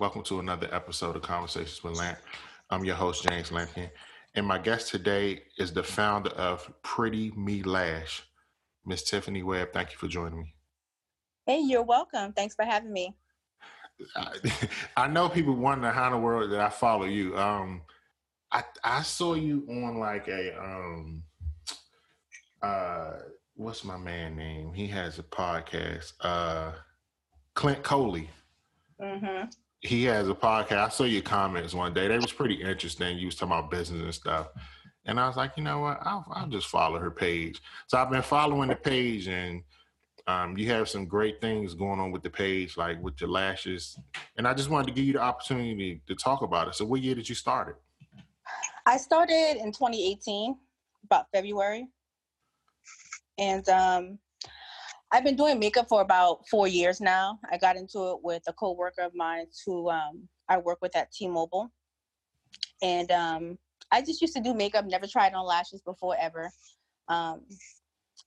Welcome to another episode of Conversations with Lamp. I'm your host, James Lampkin, and my guest today is the founder of Pretty Me Lash, Miss Tiffany Webb. Thank you for joining me. Hey, you're welcome. Thanks for having me. I, I know people wonder how in the world that I follow you. Um, I I saw you on like a um, uh, what's my man name? He has a podcast. Uh, Clint Coley. Mm-hmm. He has a podcast. I saw your comments one day. They was pretty interesting. You was talking about business and stuff. And I was like, you know what? I'll, I'll just follow her page. So I've been following the page, and um, you have some great things going on with the page, like with your lashes. And I just wanted to give you the opportunity to talk about it. So, what year did you start it? I started in 2018, about February, and um, I've been doing makeup for about four years now. I got into it with a coworker of mine who um, I work with at T-Mobile, and um, I just used to do makeup. Never tried on lashes before ever, um,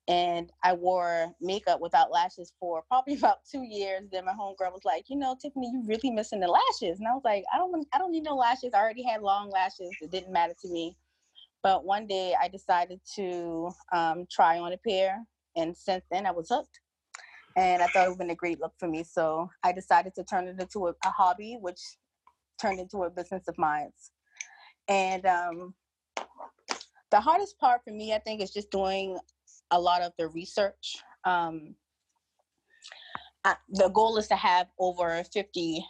and I wore makeup without lashes for probably about two years. Then my homegirl was like, "You know, Tiffany, you're really missing the lashes," and I was like, "I don't, I don't need no lashes. I already had long lashes. It didn't matter to me." But one day I decided to um, try on a pair and since then I was hooked. And I thought it would have been a great look for me. So I decided to turn it into a, a hobby, which turned into a business of mine. And um, the hardest part for me, I think, is just doing a lot of the research. Um, I, the goal is to have over 50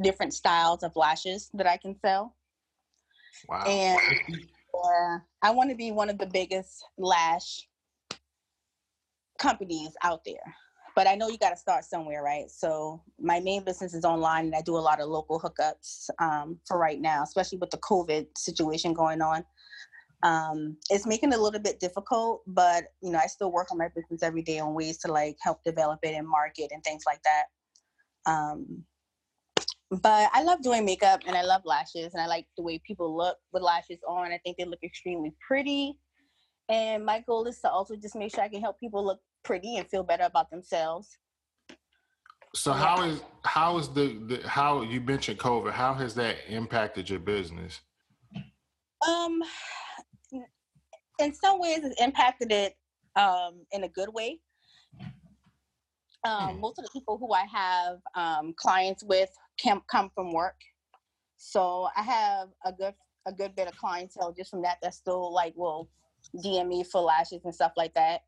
different styles of lashes that I can sell. Wow. And uh, I want to be one of the biggest lash companies out there. But I know you got to start somewhere, right? So my main business is online, and I do a lot of local hookups um, for right now, especially with the COVID situation going on. Um, it's making it a little bit difficult, but you know, I still work on my business every day on ways to like help develop it and market and things like that. Um, but I love doing makeup and I love lashes and I like the way people look with lashes on. I think they look extremely pretty. And my goal is to also just make sure I can help people look pretty and feel better about themselves. So how is how is the, the how you mentioned COVID? How has that impacted your business? Um, in some ways, it's impacted it um, in a good way. Um, most of the people who I have um, clients with can come from work, so I have a good a good bit of clientele just from that. That's still like will DM me for lashes and stuff like that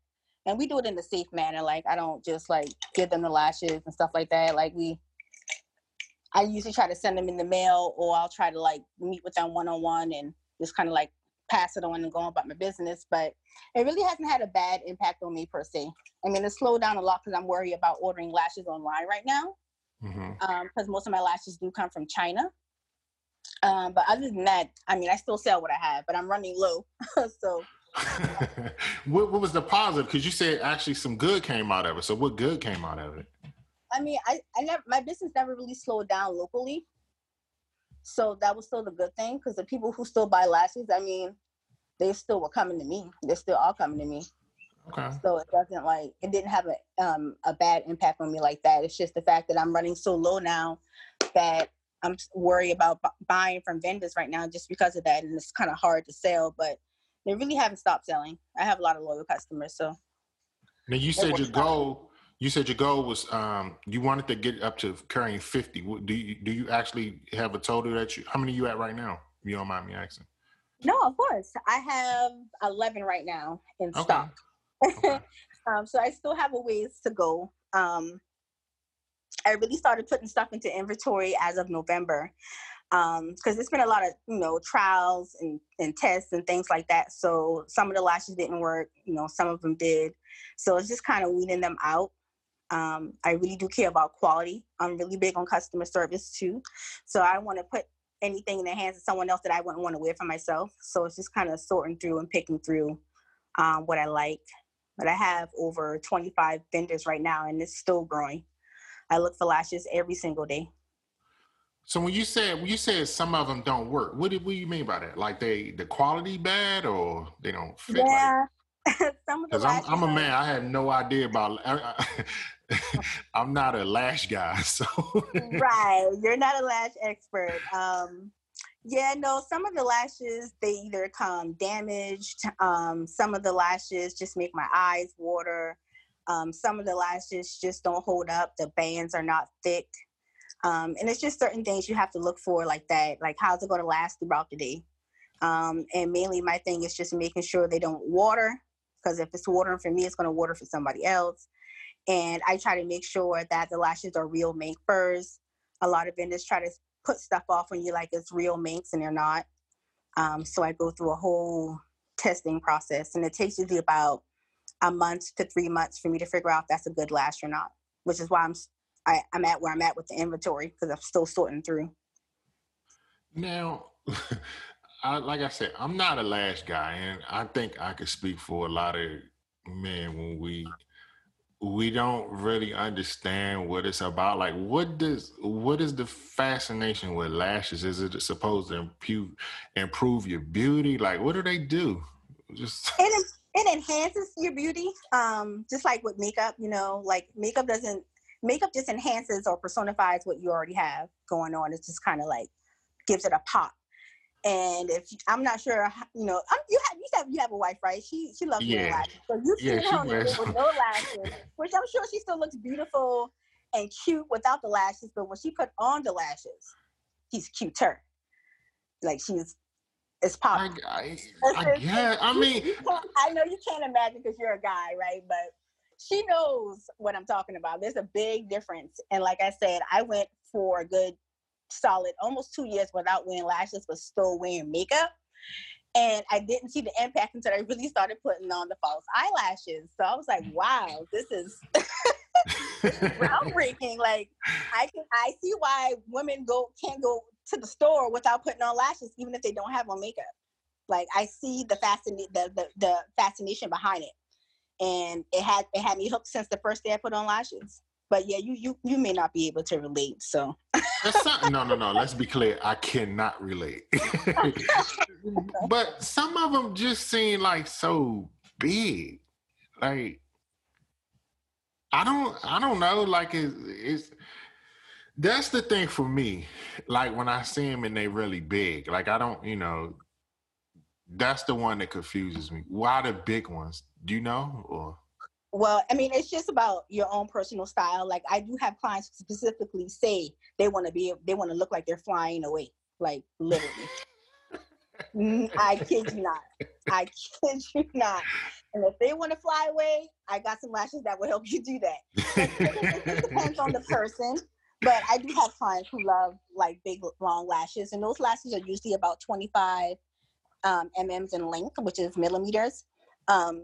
and we do it in a safe manner. Like I don't just like give them the lashes and stuff like that. Like we, I usually try to send them in the mail, or I'll try to like meet with them one on one and just kind of like pass it on and go on about my business. But it really hasn't had a bad impact on me per se. I mean, it's slowed down a lot because I'm worried about ordering lashes online right now because mm-hmm. um, most of my lashes do come from China. Um, but other than that, I mean, I still sell what I have, but I'm running low. so what, what was the positive? Because you said actually some good came out of it. So what good came out of it? I mean, I, I never my business never really slowed down locally. So that was still the good thing because the people who still buy lashes, I mean, they still were coming to me. They're still all coming to me. Okay. So it doesn't like it didn't have a um a bad impact on me like that. It's just the fact that I'm running so low now that I'm worried about b- buying from vendors right now just because of that, and it's kind of hard to sell. But they really haven't stopped selling. I have a lot of loyal customers. So now you said your goal. You said your goal was um, you wanted to get up to carrying fifty. Do you do you actually have a total that you? How many are you at right now? If you don't mind me asking. No, of course. I have eleven right now in okay. stock. Okay. um, so I still have a ways to go. Um, I really started putting stuff into inventory as of November because um, there's been a lot of you know trials and, and tests and things like that so some of the lashes didn't work you know some of them did. So it's just kind of weeding them out. Um, i really do care about quality. I'm really big on customer service too. So i want to put anything in the hands of someone else that i wouldn't want to wear for myself. So it's just kind of sorting through and picking through um, what i like. But i have over 25 vendors right now and it's still growing. I look for lashes every single day so when you said when you said some of them don't work, what do, what do you mean by that? Like they the quality bad or they don't fit? Yeah, some of the Because I'm, I'm a man. I had no idea about. I, am not a lash guy, so right. You're not a lash expert. Um, yeah, no, some of the lashes, they either come damaged. Um, some of the lashes just make my eyes water. Um, some of the lashes just don't hold up. The bands are not thick. Um, and it's just certain things you have to look for like that. Like, how's it going to last throughout the day? Um, and mainly my thing is just making sure they don't water. Because if it's watering for me, it's going to water for somebody else and I try to make sure that the lashes are real mink furs. A lot of vendors try to put stuff off when you like it's real minks and they're not. Um, so I go through a whole testing process, and it takes usually about a month to three months for me to figure out if that's a good lash or not. Which is why I'm I, am i am at where I'm at with the inventory because I'm still sorting through. now, I, like I said, I'm not a lash guy, and I think I could speak for a lot of men when we we don't really understand what it's about. Like, what does what is the fascination with lashes? Is it supposed to improve improve your beauty? Like, what do they do? Just It it enhances your beauty, um, just like with makeup. You know, like makeup doesn't makeup just enhances or personifies what you already have going on. It just kind of like gives it a pop. And if I'm not sure, you know, I'm, you have you said you have a wife, right? She she loves Yeah. lashes, so you've Yeah, she her on the wears with no lashes, which I'm sure she still looks beautiful and cute without the lashes. But when she put on the lashes, she's cuter. Like she's it's I, popping. I, I guess. I mean, I know you can't imagine because you're a guy, right? But she knows what I'm talking about. There's a big difference. And like I said, I went for a good solid almost two years without wearing lashes, but still wearing makeup. And I didn't see the impact until I really started putting on the false eyelashes. So I was like, wow, this is groundbreaking. Like I can I see why women go can't go to the store without putting on lashes, even if they don't have on makeup. Like I see the fascin the, the the fascination behind it, and it had it had me hooked since the first day I put on lashes. But yeah, you you you may not be able to relate. So That's not, no, no, no. Let's be clear. I cannot relate. but some of them just seem like so big. Like I don't, I don't know. Like it's, it's that's the thing for me. Like when I see them and they really big. Like I don't, you know. That's the one that confuses me. Why the big ones? Do you know? Or Well, I mean, it's just about your own personal style. Like I do have clients specifically say they want to be, they want to look like they're flying away, like literally. Mm, I kid you not. I kid you not. And if they want to fly away, I got some lashes that will help you do that. it depends on the person. But I do have clients who love like big long lashes, and those lashes are usually about 25 um, mm's in length, which is millimeters. Um,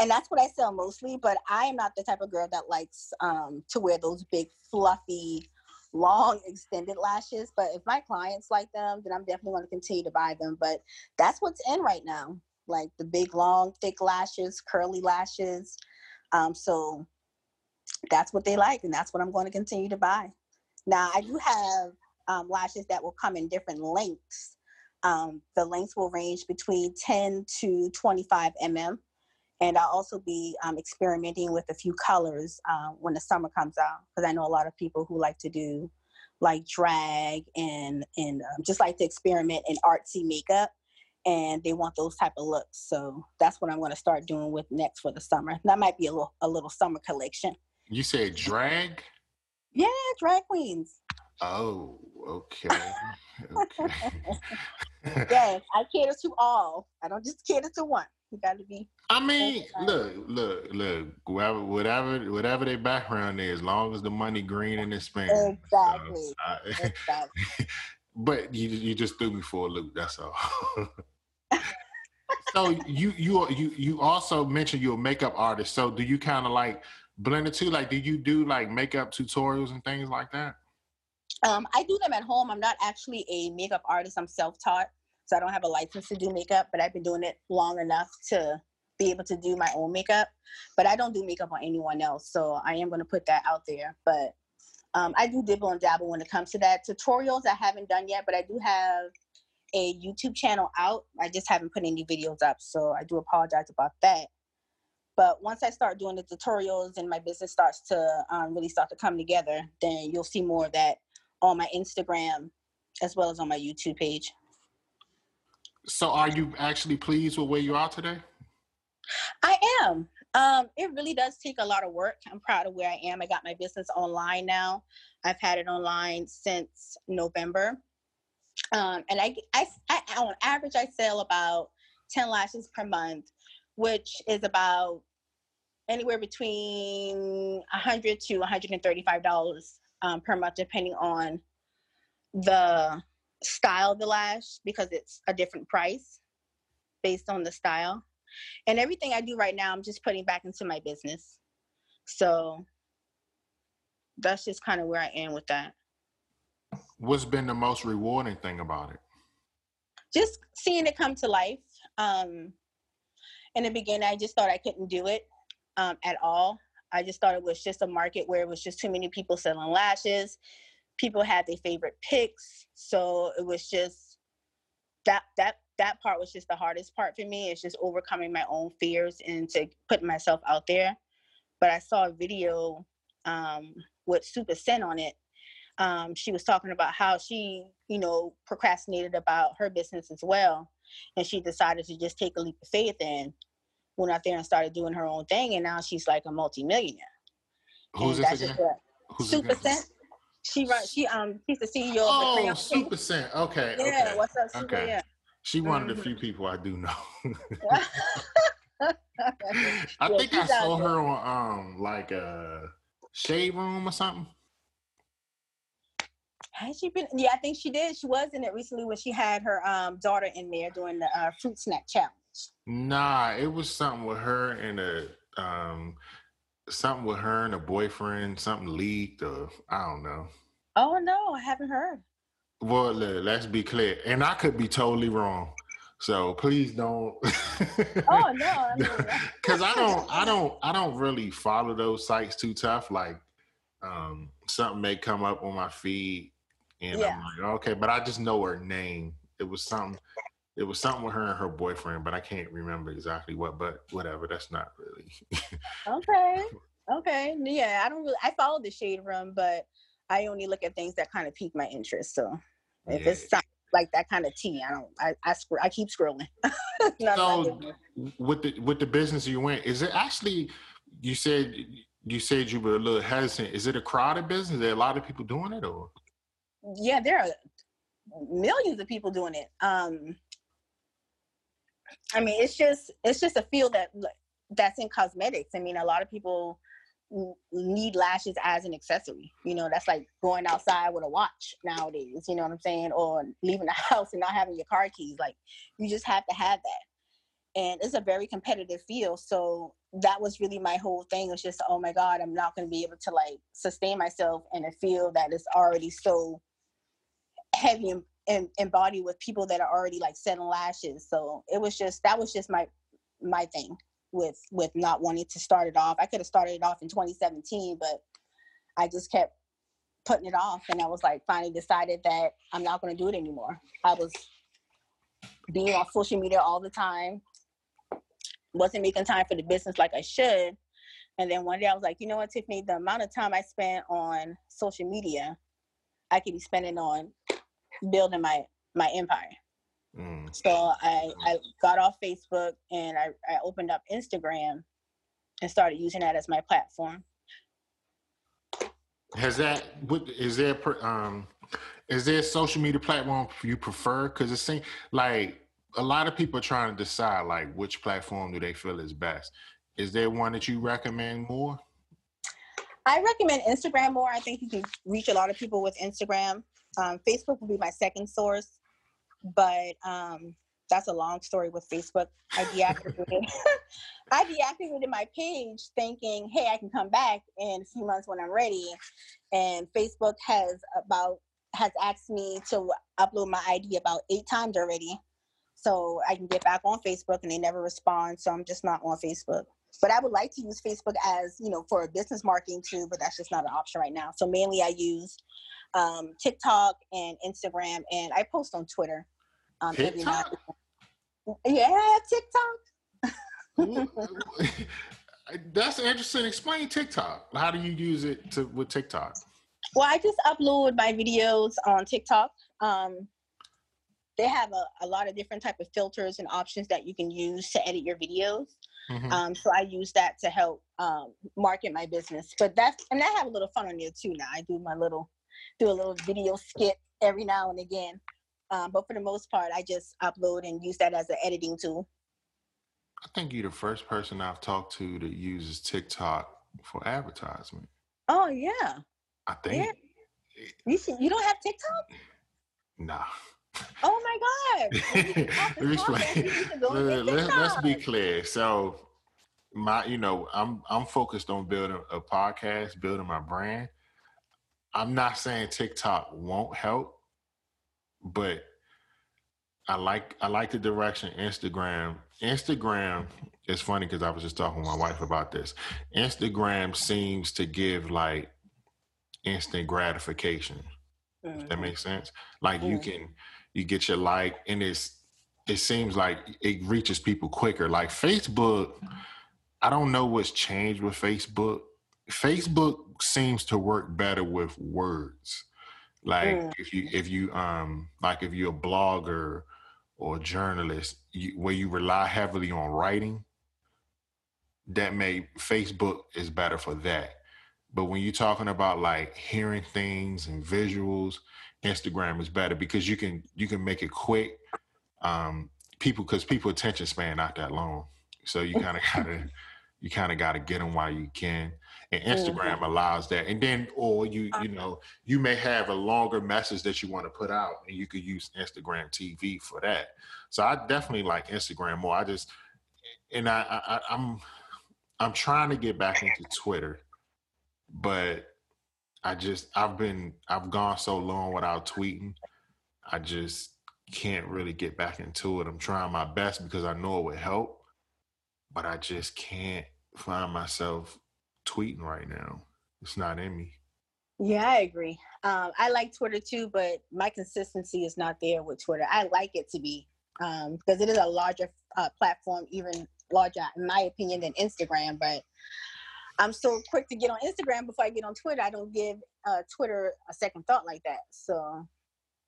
and that's what I sell mostly. But I am not the type of girl that likes um, to wear those big, fluffy, long, extended lashes. But if my clients like them, then I'm definitely going to continue to buy them. But that's what's in right now, like the big, long, thick lashes, curly lashes. Um, so that's what they like, and that's what I'm going to continue to buy. Now, I do have um, lashes that will come in different lengths. Um, the length will range between 10 to 25 mm. And I'll also be um, experimenting with a few colors uh, when the summer comes out, because I know a lot of people who like to do like drag and and um, just like to experiment in artsy makeup, and they want those type of looks. So that's what I'm going to start doing with next for the summer. That might be a little a little summer collection. you said drag? Yeah, drag queens. Oh, okay. Okay. Yes, I cater to all. I don't just cater to one. You got to be. I mean, look, look, look. Whatever, whatever, whatever their background is, as long as the money green and it's spent. Exactly. I- Exactly. but you, you just threw me for a loop. That's all. so you, you, you, you also mentioned you're a makeup artist. So do you kind of like blend the two? Like, do you do like makeup tutorials and things like that? Um, I do them at home. I'm not actually a makeup artist. I'm self-taught, so I don't have a license to do makeup. But I've been doing it long enough to be able to do my own makeup. But I don't do makeup on anyone else, so I am going to put that out there. But um, I do dibble and dabble when it comes to that. Tutorials I haven't done yet, but I do have a YouTube channel out. I just haven't put any videos up, so I do apologize about that. But once I start doing the tutorials and my business starts to um, really start to come together, then you'll see more of that on my Instagram as well as on my YouTube page. So, are you actually pleased with where you are today? I am. Um, it really does take a lot of work. I'm proud of where I am. I got my business online now. I've had it online since November. Um, and I, I, I, on average, I sell about 10 lashes per month, which is about anywhere between 100 to 135 dollars um, per month, depending on the style of the lash, because it's a different price based on the style. And everything I do right now, I'm just putting back into my business. So that's just kind of where I am with that. What's been the most rewarding thing about it? Just seeing it come to life. Um, in the beginning, I just thought I couldn't do it um, at all. I just thought it was just a market where it was just too many people selling lashes. People had their favorite picks, so it was just that that that part was just the hardest part for me. It's just overcoming my own fears and to put myself out there. But I saw a video um, with Supa Cent on it. Um, she was talking about how she, you know, procrastinated about her business as well, and she decided to just take a leap of faith and went out there and started doing her own thing, and now she's like a multimillionaire. Who's and this again? Who's Super this again? Sen. She run. She um. She's the CEO of the Oh, Supa Cent. Okay. Yeah. okay. What's up, Super? Okay. Yeah. She one of the Mhm. few people I do know. I think I saw her on um like a shade room or something. Has she been? Yeah, I think she did. She was in it recently when she had her um daughter in there doing the uh, fruit snack challenge. Nah, it was something with her and a um something with her and a boyfriend, something leaked or I don't know. Oh no, I haven't heard. Well, le- let's be clear, and I could be totally wrong. So please don't. Oh no, because I don't, I don't, I don't really follow those sites too tough. Like, um, something may come up on my feed, and Yeah. I'm like, okay, but I just know her name. It was something. It was something with her and her boyfriend, but I can't remember exactly what. But whatever, that's not really. okay, okay, yeah. I don't really. I follow the shade room, but I only look at things that kind of pique my interest. So if Yeah. it's like that kind of tea, I don't. I I, scr- I keep scrolling. None of my So with the with the business you went, is it actually? You said you said you were a little hesitant. Is it a crowded business? Are there a lot of people doing it, or yeah, there are millions of people doing it. Um, I mean, it's just it's just a field that that's in cosmetics. I mean, a lot of people need lashes as an accessory. You know, that's like going outside with a watch nowadays. You know what I'm saying? Or leaving the house and not having your car keys. Like, you just have to have that. And it's a very competitive field. So that was really my whole thing. Was just, oh my God, I'm not going to be able to like sustain myself in a field that is already so heavy and, embodied with people that are already like selling lashes. So it was just that was just my my thing with with not wanting to start it off. I could have started it off in 2017, but I just kept putting it off and I was like finally decided that I'm not going to do it anymore. I was being on social media all the time. Wasn't making time for the business like I should. And then one day I was like, you know what, Tiffany, the amount of time I spent on social media, I could be spending on building my my empire. Mm. So I, I got off Facebook and I, I opened up Instagram and started using that as my platform. has that? What is there? Um, is there a social media platform you prefer? Because it seems like a lot of people are trying to decide like which platform do they feel is best. Is there one that you recommend more? I recommend Instagram more. I think you can reach a lot of people with Instagram. Um, Facebook will be my second source, but um, that's a long story with Facebook. I deactivated. I deactivated my page, thinking, "Hey, I can come back in a few months when I'm ready." And Facebook has about has asked me to upload my ID about eight times already, so I can get back on Facebook, and they never respond. So I'm just not on Facebook but I would like to use Facebook as you know for a business marketing too, but that's just not an option right now. So mainly I use um, TikTok and Instagram, and I post on Twitter. Um, TikTok? Yeah, TikTok. That's interesting. Explain TikTok. How do you use it to with TikTok? Well, I just upload my videos on TikTok. Um, they have a, a lot of different type of filters and options that you can use to edit your videos. Mm-hmm. Um, so I use that to help um, market my business. But that's and I have a little fun on there too. Now I do my little do a little video skit every now and again. Um, but for the most part, I just upload and use that as an editing tool. I think you're the first person I've talked to that uses TikTok for advertisement. Oh yeah. I think. Yeah. You you don't have TikTok? Nah. Oh my God. Let me explain. Let, let's be clear. So my, you know, I'm I'm focused on building a podcast, building my brand. I'm not saying TikTok won't help, but I like I like the direction Instagram. Instagram is funny because I was just talking with my wife about this. Instagram seems to give like instant gratification. Mm-hmm. If that mm-hmm. makes sense. Like mm-hmm. you can you get your like and it's it seems like it reaches people quicker. Like Facebook, I don't know what's changed with Facebook. Facebook seems to work better with words. Like mm. if you if you um like if you're a blogger or a journalist you, where you rely heavily on writing, that may Facebook is better for that. But when you're talking about like hearing things and visuals, Instagram is better because you can you can make it quick. Um, people because people attention span not that long, so you kind of gotta you kind of gotta get them while you can. And Instagram mm-hmm. allows that, and then or you you know you may have a longer message that you want to put out, and you could use Instagram TV for that. So I definitely like Instagram more. I just and I, I I'm I'm trying to get back into Twitter but I just I've been I've gone so long without tweeting. I just can't really get back into it. I'm trying my best because I know it would help, but I just can't find myself tweeting right now. It's not in me. Yeah, I agree. Um, I like Twitter too, but my consistency is not there with Twitter. I like it to be um, because it is a larger uh, platform, even larger, in my opinion, than Instagram. But I'm so quick to get on Instagram before I get on Twitter. I don't give uh, Twitter a second thought like that. So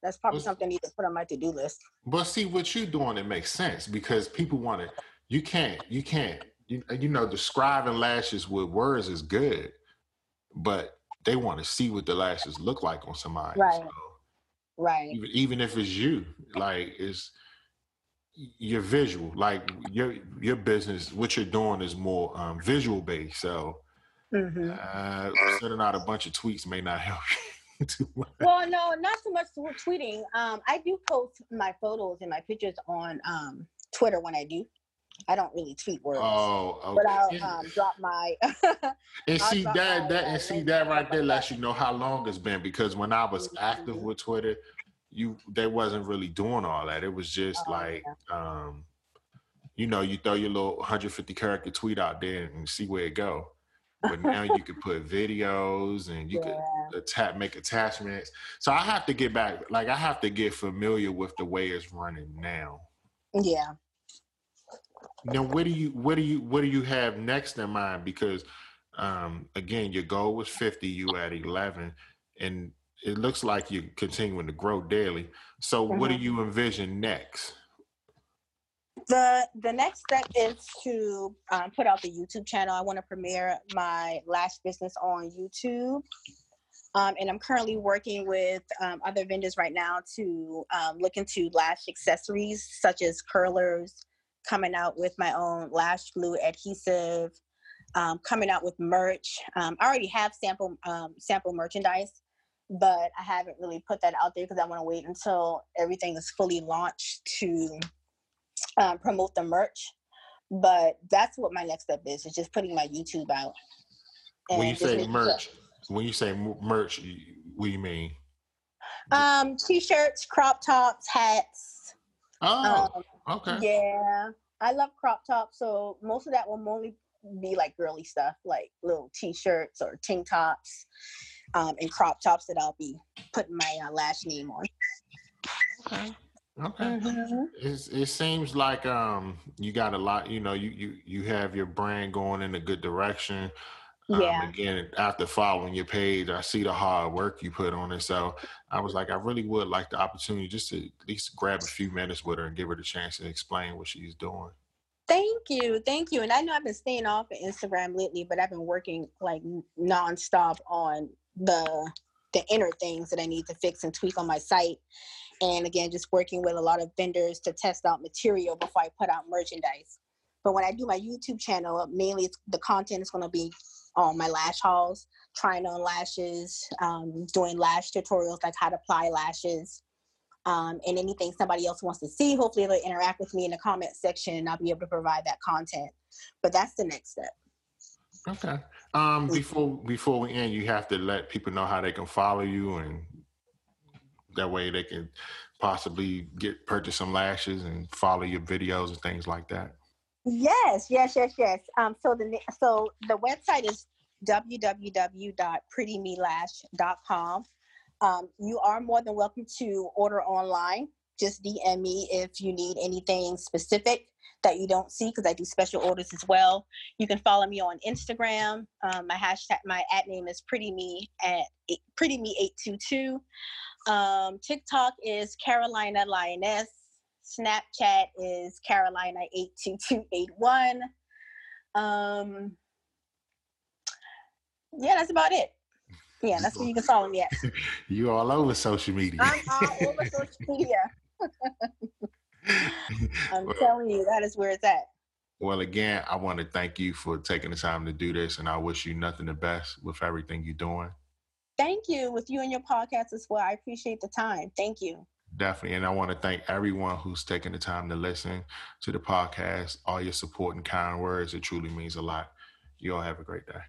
that's probably something I need to put on my to-do list. But see what you're doing, it makes sense because people want to. You can't. You can't. You, you know, describing lashes with words is good, but they want to see what the lashes look like on somebody. Right. So right. Even, even if it's you, like it's your visual like your your business what you're doing is more um, visual based so mm-hmm. uh, sending out a bunch of tweets may not help you too much. well no not so much tweeting um, i do post my photos and my pictures on um, twitter when i do I don't really tweet words. Oh, okay. But I'll um, drop my. and see that that and see that right there lets you know how long it's been because when I was mm-hmm. active with Twitter, you they wasn't really doing all that. It was just oh, like um, you know, you throw your little 150 character tweet out there and see where it go. But now you could put videos and you yeah. could attach make attachments. So I have to get back like I have to get familiar with the way it's running now. Yeah. Now what do you what do you what do you have next in mind? Because um again your goal was 50, you at 11 and it looks like you're continuing to grow daily. So mm-hmm. what do mm-hmm. you envision next? The the next step is to um, put out the YouTube channel. I want to premiere my lash business on YouTube. Um, and I'm currently working with um, other vendors right now to um, look into lash accessories such as curlers, coming out with my own lash glue adhesive, um, coming out with merch. Um, I already have sample um, sample merchandise, but I haven't really put that out there because I want to wait until everything is fully launched to um, promote the merch. But that's what my next step is: is just putting my YouTube out. when you say merch, when you say merch, what do you mean? Um, t-shirts, crop tops, hats. Oh, um, okay. Yeah, I love crop tops, so most of that will only be like girly stuff, like little t-shirts or tank tops um, and crop tops that I'll be putting my uh, last name on. Okay. Okay. Mm-hmm. It's, it seems like um you got a lot. You know, you you you have your brand going in a good direction. Um, Yeah. Again, after following your page, I see the hard work you put on it. So I was like, I really would like the opportunity just to at least grab a few minutes with her and give her the chance to explain what she's doing. Thank you, thank you. And I know I've been staying off of Instagram lately, but I've been working like nonstop on the the inner things that I need to fix and tweak on my site. And again, just working with a lot of vendors to test out material before I put out merchandise. But when I do my YouTube channel, mainly the content is going to be on my lash hauls, trying on lashes, um, doing lash tutorials like how to apply lashes, um, and anything somebody else wants to see. Hopefully, they'll interact with me in the comment section, and I'll be able to provide that content. But that's the next step. Okay. Um, before before we end, you have to let people know how they can follow you, and that way they can possibly get purchase some lashes and follow your videos and things like that. Yes, yes, yes, yes. Um, so the so the website is www.prettymelash.com. Um, you are more than welcome to order online. Just DM me if you need anything specific that you don't see, because I do special orders as well. You can follow me on Instagram. Um, my hashtag, my at name is pretty me at pretty me eight two two. Um, TikTok is Carolina Lioness. Snapchat is Carolina eight two two eight one. Um, yeah, that's about it. Yeah, that's where you can follow me at. You all over social media. I'm all over social media. I'm well, telling you, that is where it's at. well, again, I want to thank you for taking the time to do this, and I wish you nothing the best with everything you're doing. Thank you with you and your podcast as well. I appreciate the time. Thank you. Definitely. And I want to thank everyone who's taken the time to listen to the podcast, all your support and kind words. It truly means a lot. You all have a great day.